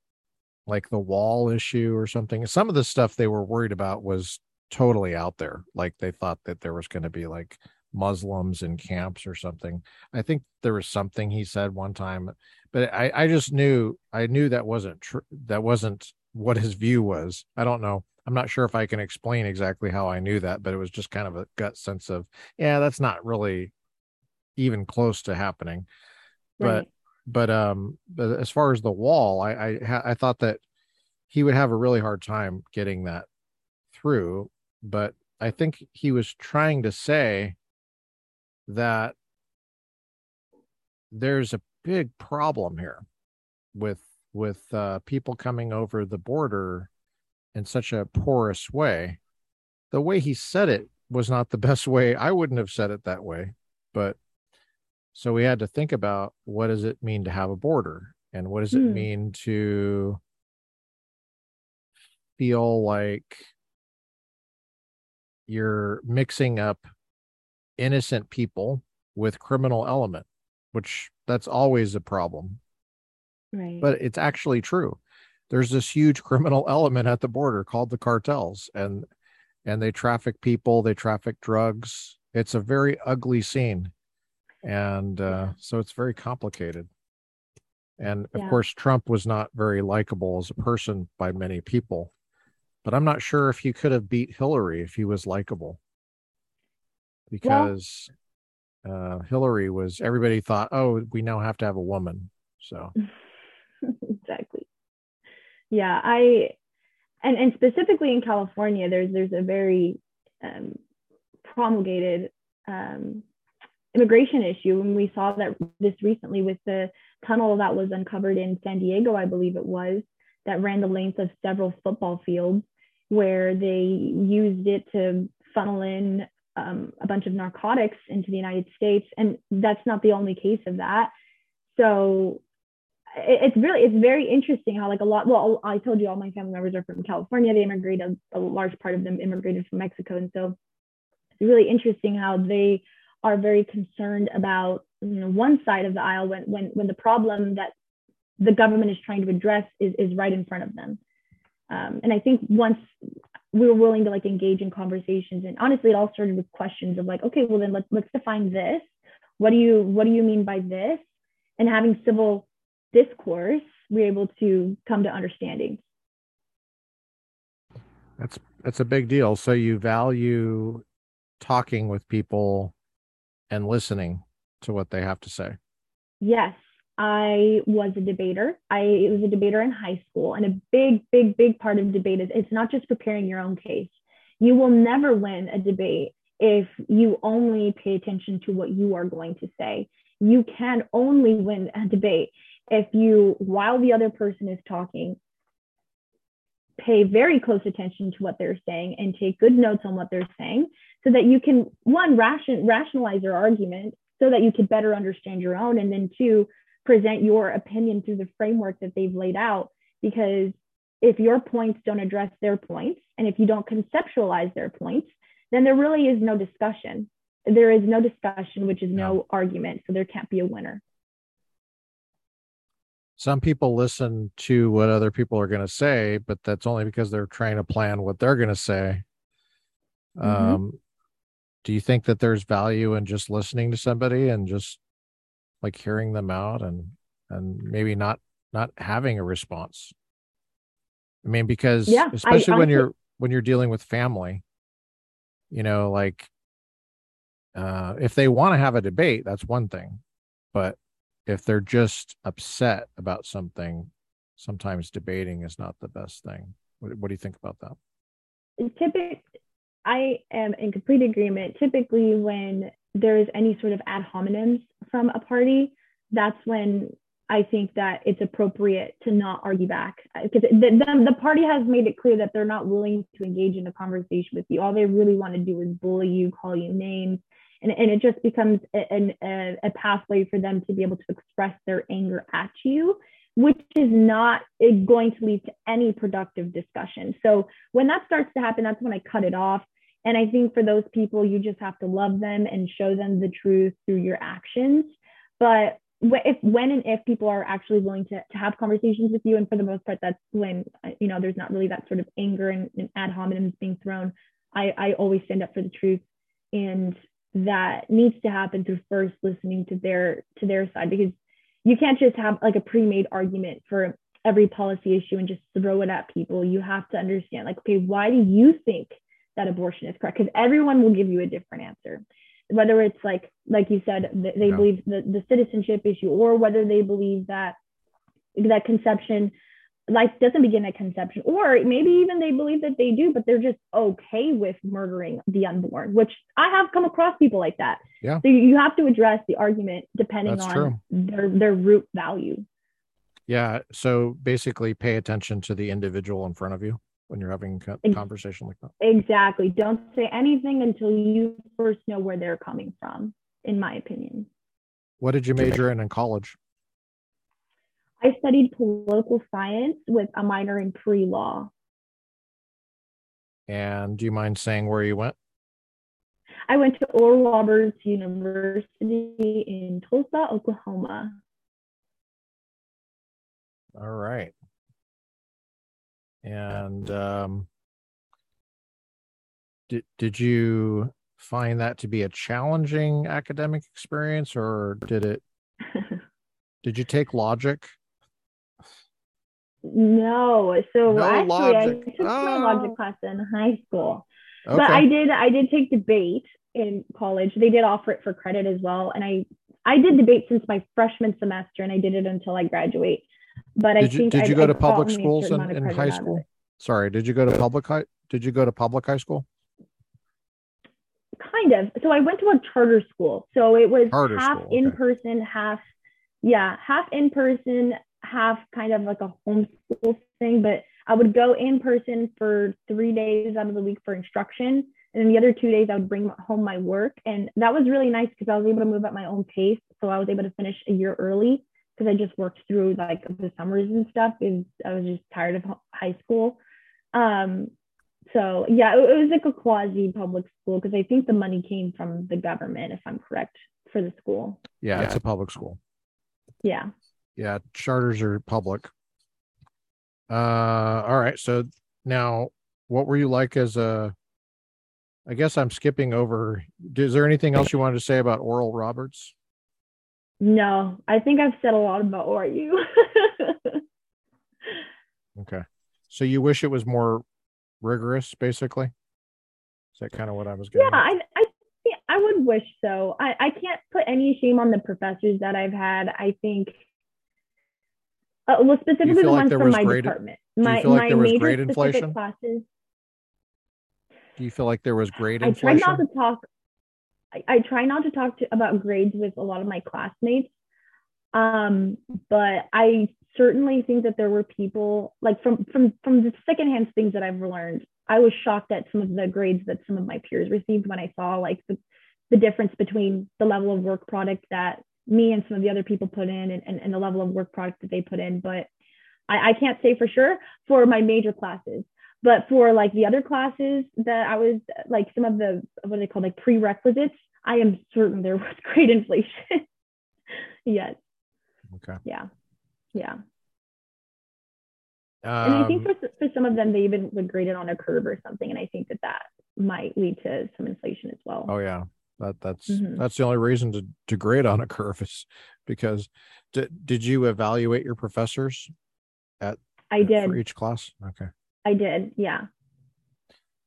like the wall issue or something, some of the stuff they were worried about was totally out there. Like they thought that there was going to be like Muslims in camps or something. I think there was something he said one time, but I, I just knew I knew that wasn't true. That wasn't what his view was. I don't know. I'm not sure if I can explain exactly how I knew that, but it was just kind of a gut sense of, yeah, that's not really even close to happening. But Right. but um but as far as the wall, I I, I thought that he would have a really hard time getting that through. But I think he was trying to say that there's a big problem here with with uh, people coming over the border in such a porous way. The way he said it was not the best way. I wouldn't have said it that way, but so we had to think about what does it mean to have a border and what does it Hmm. mean to feel like you're mixing up innocent people with criminal element, which that's always a problem. Right. But it's actually true. There's this huge criminal element at the border called the cartels and and they traffic people, they traffic drugs. It's a very ugly scene. And uh, so it's very complicated. And of Yeah. course, Trump was not very likable as a person by many people. But I'm not sure if he could have beat Hillary if he was likable. Because uh, Hillary was, everybody thought, oh, we now have to have a woman. So, exactly. Yeah, I and and specifically in California, there's there's a very um, promulgated um, immigration issue, and we saw that this recently with the tunnel that was uncovered in San Diego, I believe it was, that ran the length of several football fields, where they used it to funnel in um, a bunch of narcotics into the United States, and that's not the only case of that. So it- it's really it's very interesting how like a lot well i told you all my family members are from california. They immigrated a large part of them immigrated from mexico. And so it's really interesting how they are very concerned about you know one side of the aisle when when when the problem that the government is trying to address is is right in front of them. Um, and i think once we were willing to like engage in conversations and honestly it all started with questions of like okay well then let's let's define this what do you what do you mean by this and having civil discourse, we're able to come to understanding. That's that's a big deal. So you value talking with people and listening to what they have to say. Yes, I was a debater. I was a debater in high school, and a big, big, big part of debate is it's not just preparing your own case. You will never win a debate if you only pay attention to what you are going to say. You can only win a debate if you, while the other person is talking, pay very close attention to what they're saying and take good notes on what they're saying so that you can one ration, rationalize your argument so that you could better understand your own and then two present your opinion through the framework that they've laid out because if your points don't address their points and if you don't conceptualize their points then there really is no discussion there is no discussion which is no argument so there can't be a winner Some people listen to what other people are going to say, but that's only because they're trying to plan what they're going to say. Mhm. Um, do you think that there's value in just listening to somebody and just like hearing them out and and maybe not not having a response? I mean, because Yeah, I especially when honestly- you're when you're dealing with family, you know, like uh, if they want to have a debate, that's one thing, but if they're just upset about something, sometimes debating is not the best thing. What, what do you think about that? typic I am in complete agreement. Typically, when there is any sort of ad hominems from a party, that's when I think that it's appropriate to not argue back because the, the, the party has made it clear that they're not willing to engage in a conversation with you. All they really want to do is bully you, call you names, and, and it just becomes a, a, a pathway for them to be able to express their anger at you, which is not eh, going to lead to any productive discussion. So when that starts to happen, that's when I cut it off. And I think for those people, you just have to love them and show them the truth through your actions. But if when and if people are actually willing to, to have conversations with you, and for the most part, that's when uh, you know there's not really that sort of anger and, and ad hominems being thrown. I, I always stand up for the truth, and that needs to happen through first listening to their to their side because you can't just have like a pre-made argument for every policy issue and just throw it at people. You have to understand, like, okay, why do you think that abortion is correct? Because everyone will give you a different answer. Whether it's like, like you said, they Yeah. believe the, the citizenship issue, or whether they believe that that conception, life doesn't begin at conception, or maybe even they believe that they do, but they're just okay with murdering the unborn. Which I have come across people like that. Yeah. So you- have to address the argument depending That's on true. their their root value. Yeah. So basically, pay attention to the individual in front of you when you're having a conversation like that. Exactly. Don't say anything until you first know where they're coming from, in my opinion. What did you major in in college? I studied political science with a minor in pre law. And do you mind saying where you went? I went to Oral Roberts University in Tulsa, Oklahoma. All right. And um, did did you find that to be a challenging academic experience, or did it? did you take logic? No, so No actually, logic. I took my Ah. logic class in high school, Okay. but I did I did take debate in college. They did offer it for credit as well, and I I did debate since my freshman semester, and I did it until I graduate. But I did you think did I, go I to public schools in, in high school? Sorry, did you go to public high? Did you go to public high school? kind of so i went to a charter school so it was Charter half school, okay. in person half yeah half in person half kind of like a homeschool thing but i would go in person for three days out of the week for instruction and then the other two days i would bring home my work and that was really nice because i was able to move at my own pace so i was able to finish a year early because i just worked through like the summers and stuff because i was just tired of high school um so yeah, it, it was like a quasi public school because I think the money came from the government, if I'm correct, for the school. Yeah, it's a public school. Yeah. Yeah, charters are public. Uh, all right. So now, what were you like as a? I guess I'm skipping over. Is there anything else you wanted to say about Oral Roberts? No, I think I've said a lot about ORU. Okay. So you wish it was more rigorous, basically. Is that kind of what I was getting? yeah, at? I I I would wish so. I I can't put any shame on the professors that I've had. I think. Uh, well, specifically the like ones from my grade- department. you My feel like my there was major specific inflation? classes. Do you feel like there was grade I try inflation? not to talk. I, I try not to talk to, about grades with a lot of my classmates. Um, but I certainly think that there were people like from from from the secondhand things that I've learned. I was shocked at some of the grades that some of my peers received when I saw like the, the difference between the level of work product that me and some of the other people put in and, and, and the level of work product that they put in. But I, I can't say for sure for my major classes but for like the other classes that I was like some of the what are they called like prerequisites, I am certain there was great inflation. yes. Okay. Yeah. Yeah. and I think Um, for, for some of them they even would grade it on a curve or something, and I think that that might lead to some inflation as well. oh yeah, that that's Mhm. that's the only reason to to grade on a curve is because did did you evaluate your professors at I did for each class? Okay. I did. Yeah.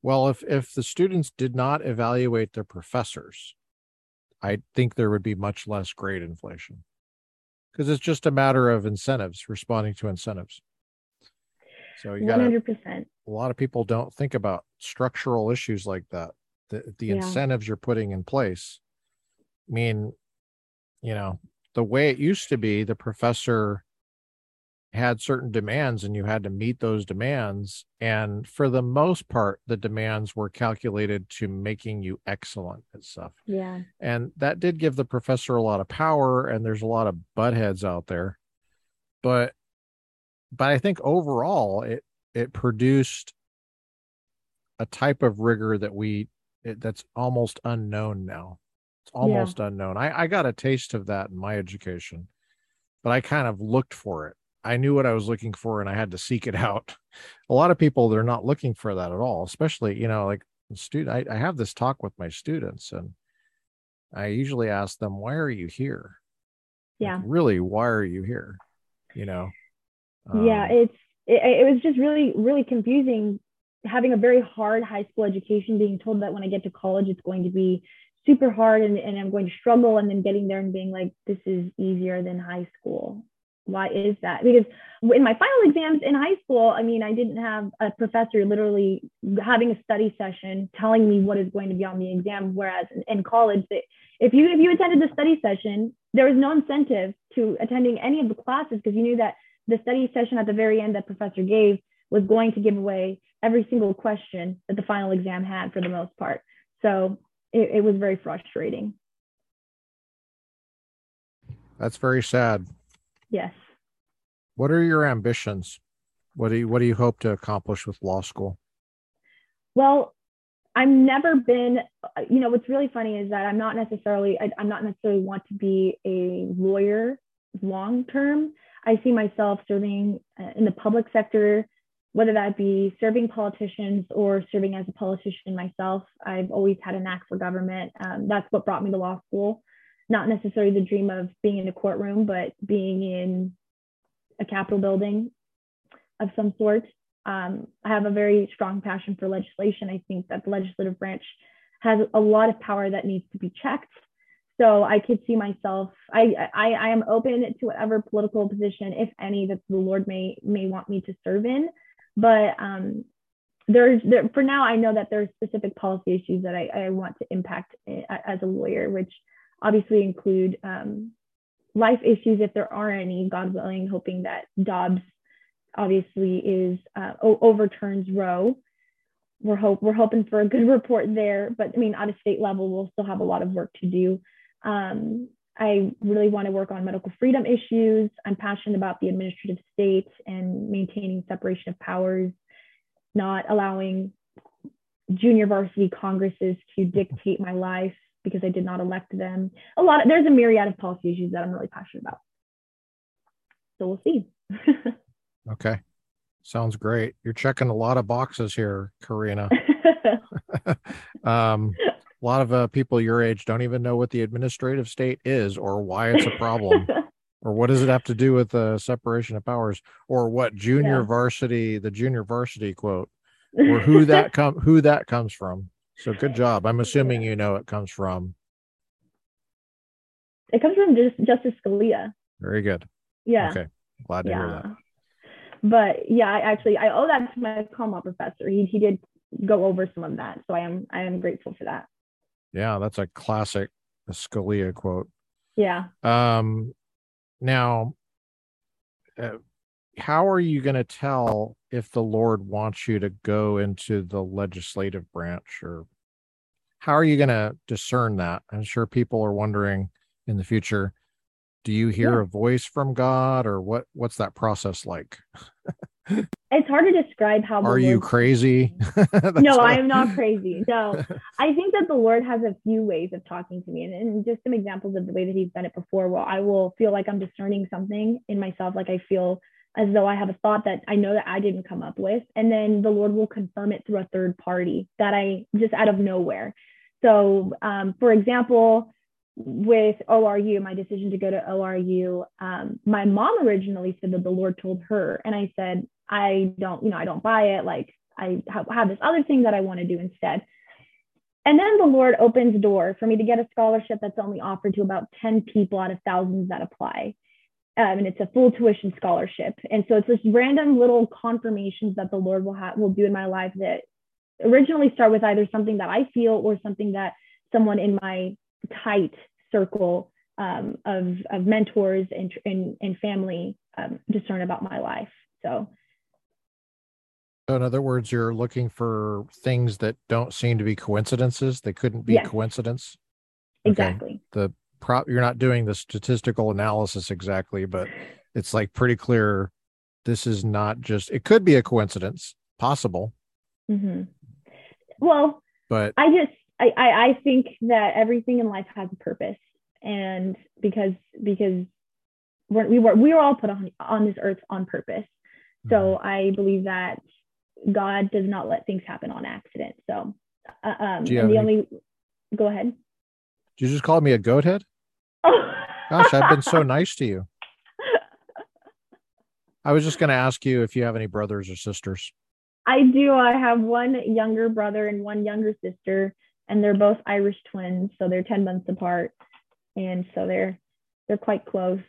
Well, if if the students did not evaluate their professors, I think there would be much less grade inflation. Because it's just a matter of incentives, responding to incentives. So you got hundred percent. a lot of people don't think about structural issues like that. The the Yeah. incentives you're putting in place. I mean, you know, the way it used to be, the professor had certain demands and you had to meet those demands. And for the most part, the demands were calculated to making you excellent at stuff. Yeah. And that did give the professor a lot of power, and there's a lot of butt heads out there. But but I think overall it it produced a type of rigor that we it, that's almost unknown now. It's almost unknown. I, I got a taste of that in my education, but I kind of looked for it. I knew what I was looking for and I had to seek it out. A lot of people they're not looking for that at all, especially, you know, like student I, I have this talk with my students and I usually ask them, why are you here? Like, Yeah. really, why are you here? You know? yeah Um, it's it, it was just really really confusing having a very hard high school education being told that when i get to college it's going to be super hard and, and i'm going to struggle and then getting there and being like this is easier than high school why is that? Because in my final exams in high school i mean i didn't have a professor literally having a study session telling me what is going to be on the exam. Whereas in, college if you if you attended the study session there was no incentive to attending any of the classes because you knew that the study session at the very end that professor gave was going to give away every single question that the final exam had for the most part. So it, it was very frustrating. That's very sad. Yes What are your ambitions? What do you what do you hope to accomplish with law school? Well, I've never been, you know, what's really funny is that I'm not necessarily, I, am not necessarily want to be a lawyer long term. I see myself serving uh, in the public sector, whether that be serving politicians or serving as a politician myself. I've always had a knack for government. Um, that's what brought me to law school. Not necessarily the dream of being in a courtroom, but being in a Capitol building of some sort. Um, I have a very strong passion for legislation. I think that the legislative branch has a lot of power that needs to be checked. So I could see myself. I, I I am open to whatever political position, if any, that the Lord may may want me to serve in. But um, there's there, for now, I know that there are specific policy issues that I, I want to impact eh, as a lawyer, which obviously include um, life issues if there are any. God willing, hoping that Dobbs obviously is uh, overturns Roe. We're hope we're hoping for a good report there, but I mean, at a state level, we'll still have a lot of work to do. Um, I really want to work on medical freedom issues. I'm passionate about the administrative state and maintaining separation of powers, not allowing junior varsity congresses to dictate my life because I did not elect them. A lot of, there's a myriad of policy issues that I'm really passionate about. So we'll see. Okay. Sounds great. You're checking a lot of boxes here, Karina. um, a lot of uh, people your age don't even know what the administrative state is or why it's a problem or what does it have to do with the separation of powers or what junior yeah. varsity the junior varsity quote or who that come who that comes from so good job i'm assuming you know it comes from it comes from just justice scalia very good yeah okay glad to yeah. hear that but yeah, I actually I owe that to my ConLaw professor. He he did go over some of that, so I am I am grateful for that. Yeah, that's a classic Scalia quote. Yeah. Um, now, uh, how are you going to tell if the Lord wants you to go into the legislative branch, or how are you going to discern that? I'm sure people are wondering in the future do you hear yeah. a voice from god or what what's that process like it's hard to describe how are you crazy no i am not crazy no i think that the lord has a few ways of talking to me and, and just some examples of the way that he's done it before well i will feel like i'm discerning something in myself like i feel as though i have a thought that i know that i didn't come up with and then the lord will confirm it through a third party that i just out of nowhere so um, for example with ORU, my decision to go to ORU, um, my mom originally said that the Lord told her, and I said, I don't, you know, I don't buy it. Like I have this other thing that I want to do instead. And then the Lord opens the door for me to get a scholarship that's only offered to about 10 people out of thousands that apply. Um, and it's a full tuition scholarship. And so it's just random little confirmations that the Lord will have will do in my life that originally start with either something that I feel or something that someone in my tight circle um, of, of mentors and, and, and family um, discern about my life. So, so, in other words, you're looking for things that don't seem to be coincidences. They couldn't be yes. coincidence. Exactly. Okay. The prop you're not doing the statistical analysis exactly, but it's like pretty clear. This is not just. It could be a coincidence, possible. Mm-hmm. Well, but I just I, I, I think that everything in life has a purpose, and because because we're, we were we were all put on on this earth on purpose. So mm-hmm. I believe that God does not let things happen on accident. So, uh, um, and the any... only go ahead. Did you just call me a goat head? Gosh, I've been so nice to you. I was just going to ask you if you have any brothers or sisters. I do. I have one younger brother and one younger sister and they're both Irish twins, so they're 10 months apart. And so they're they're quite close.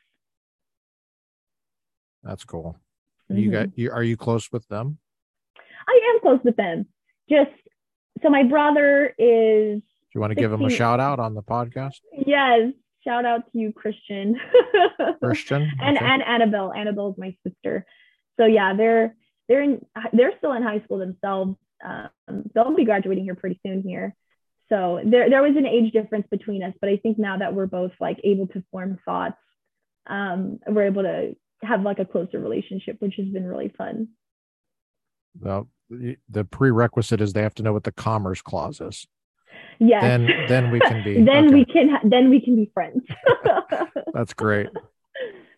That's cool. Mm-hmm. You got you are you close with them? I am close with them. Just so my brother is Do you want to 16. give him a shout out on the podcast? Yes. Shout out to you, Christian. Christian. Okay. and and Annabelle. Annabelle is my sister. So yeah, they're they're in they're still in high school themselves. Um, they'll be graduating here pretty soon here so there there was an age difference between us but i think now that we're both like able to form thoughts um we're able to have like a closer relationship which has been really fun well the prerequisite is they have to know what the commerce clause is. Yes. Then then we can be then okay. we can then we can be friends. That's great.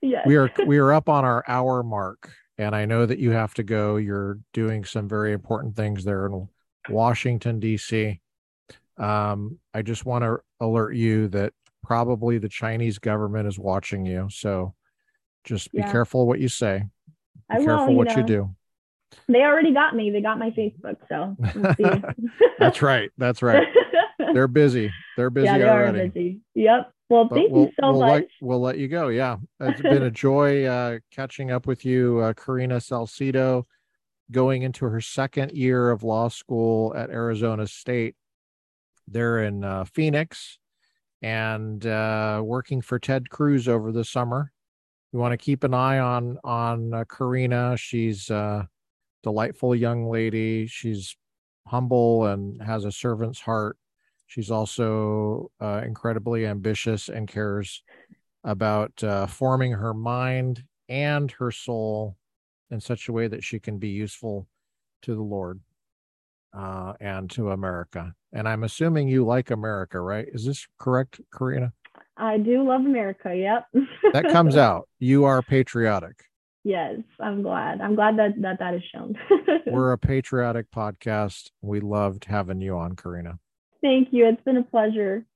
yes. We are we are up on our hour mark and I know that you have to go. You're doing some very important things there in Washington D.C. Um, I just want to alert you that probably the Chinese government is watching you. So just be Yeah. careful what you say. Be I careful you what you know. do. They already got me. They got my Facebook, so we'll. That's right. That's right. They're busy. They're busy yeah, they already. are busy. Yep. Well, But thank we'll, you so we'll much. Let, we'll let you go. Yeah. It's been a joy uh, catching up with you, uh, Karina Salcedo, going into her second year of law school at Arizona State. They're in uh, Phoenix and uh, working for Ted Cruz over the summer. You want to keep an eye on on uh, Karina. She's a delightful young lady. She's humble and has a servant's heart. She's also uh, incredibly ambitious and cares about uh, forming her mind and her soul in such a way that she can be useful to the Lord uh, and to America. And I'm assuming you like America, right? Is this correct, Karina? I do love America. Yep. That comes out. You are patriotic. yes, I'm glad. I'm glad that that, that is shown. We're a patriotic podcast. We loved having you on, Karina. Thank you. It's been a pleasure.